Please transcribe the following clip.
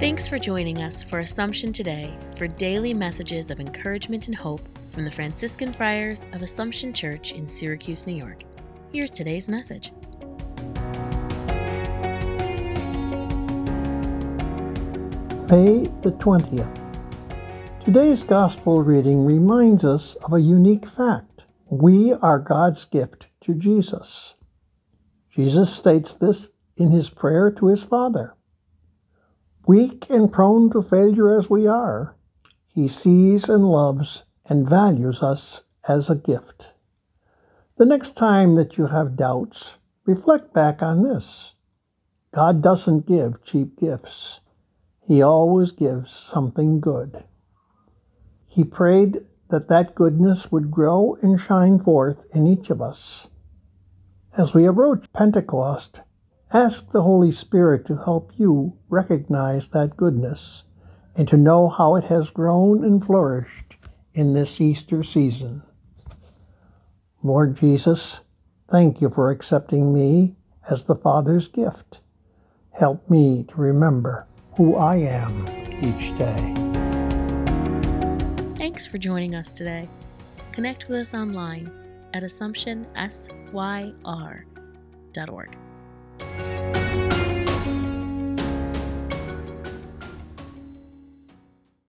Thanks for joining us for Assumption Today for daily messages of encouragement and hope from the Franciscan Friars of Assumption Church in Syracuse, New York. Here's today's message. May the 20th. Today's Gospel reading reminds us of a unique fact. We are God's gift to Jesus. Jesus states this in his prayer to his Father. Weak and prone to failure as we are, he sees and loves and values us as a gift. The next time that you have doubts, reflect back on this. God doesn't give cheap gifts. He always gives something good. He prayed that that goodness would grow and shine forth in each of us. As we approach Pentecost, ask the Holy Spirit to help you recognize that goodness and to know how it has grown and flourished in this Easter season. Lord Jesus, thank you for accepting me as the Father's gift. Help me to remember who I am each day. Thanks for joining us today. Connect with us online at AssumptionSYR.org.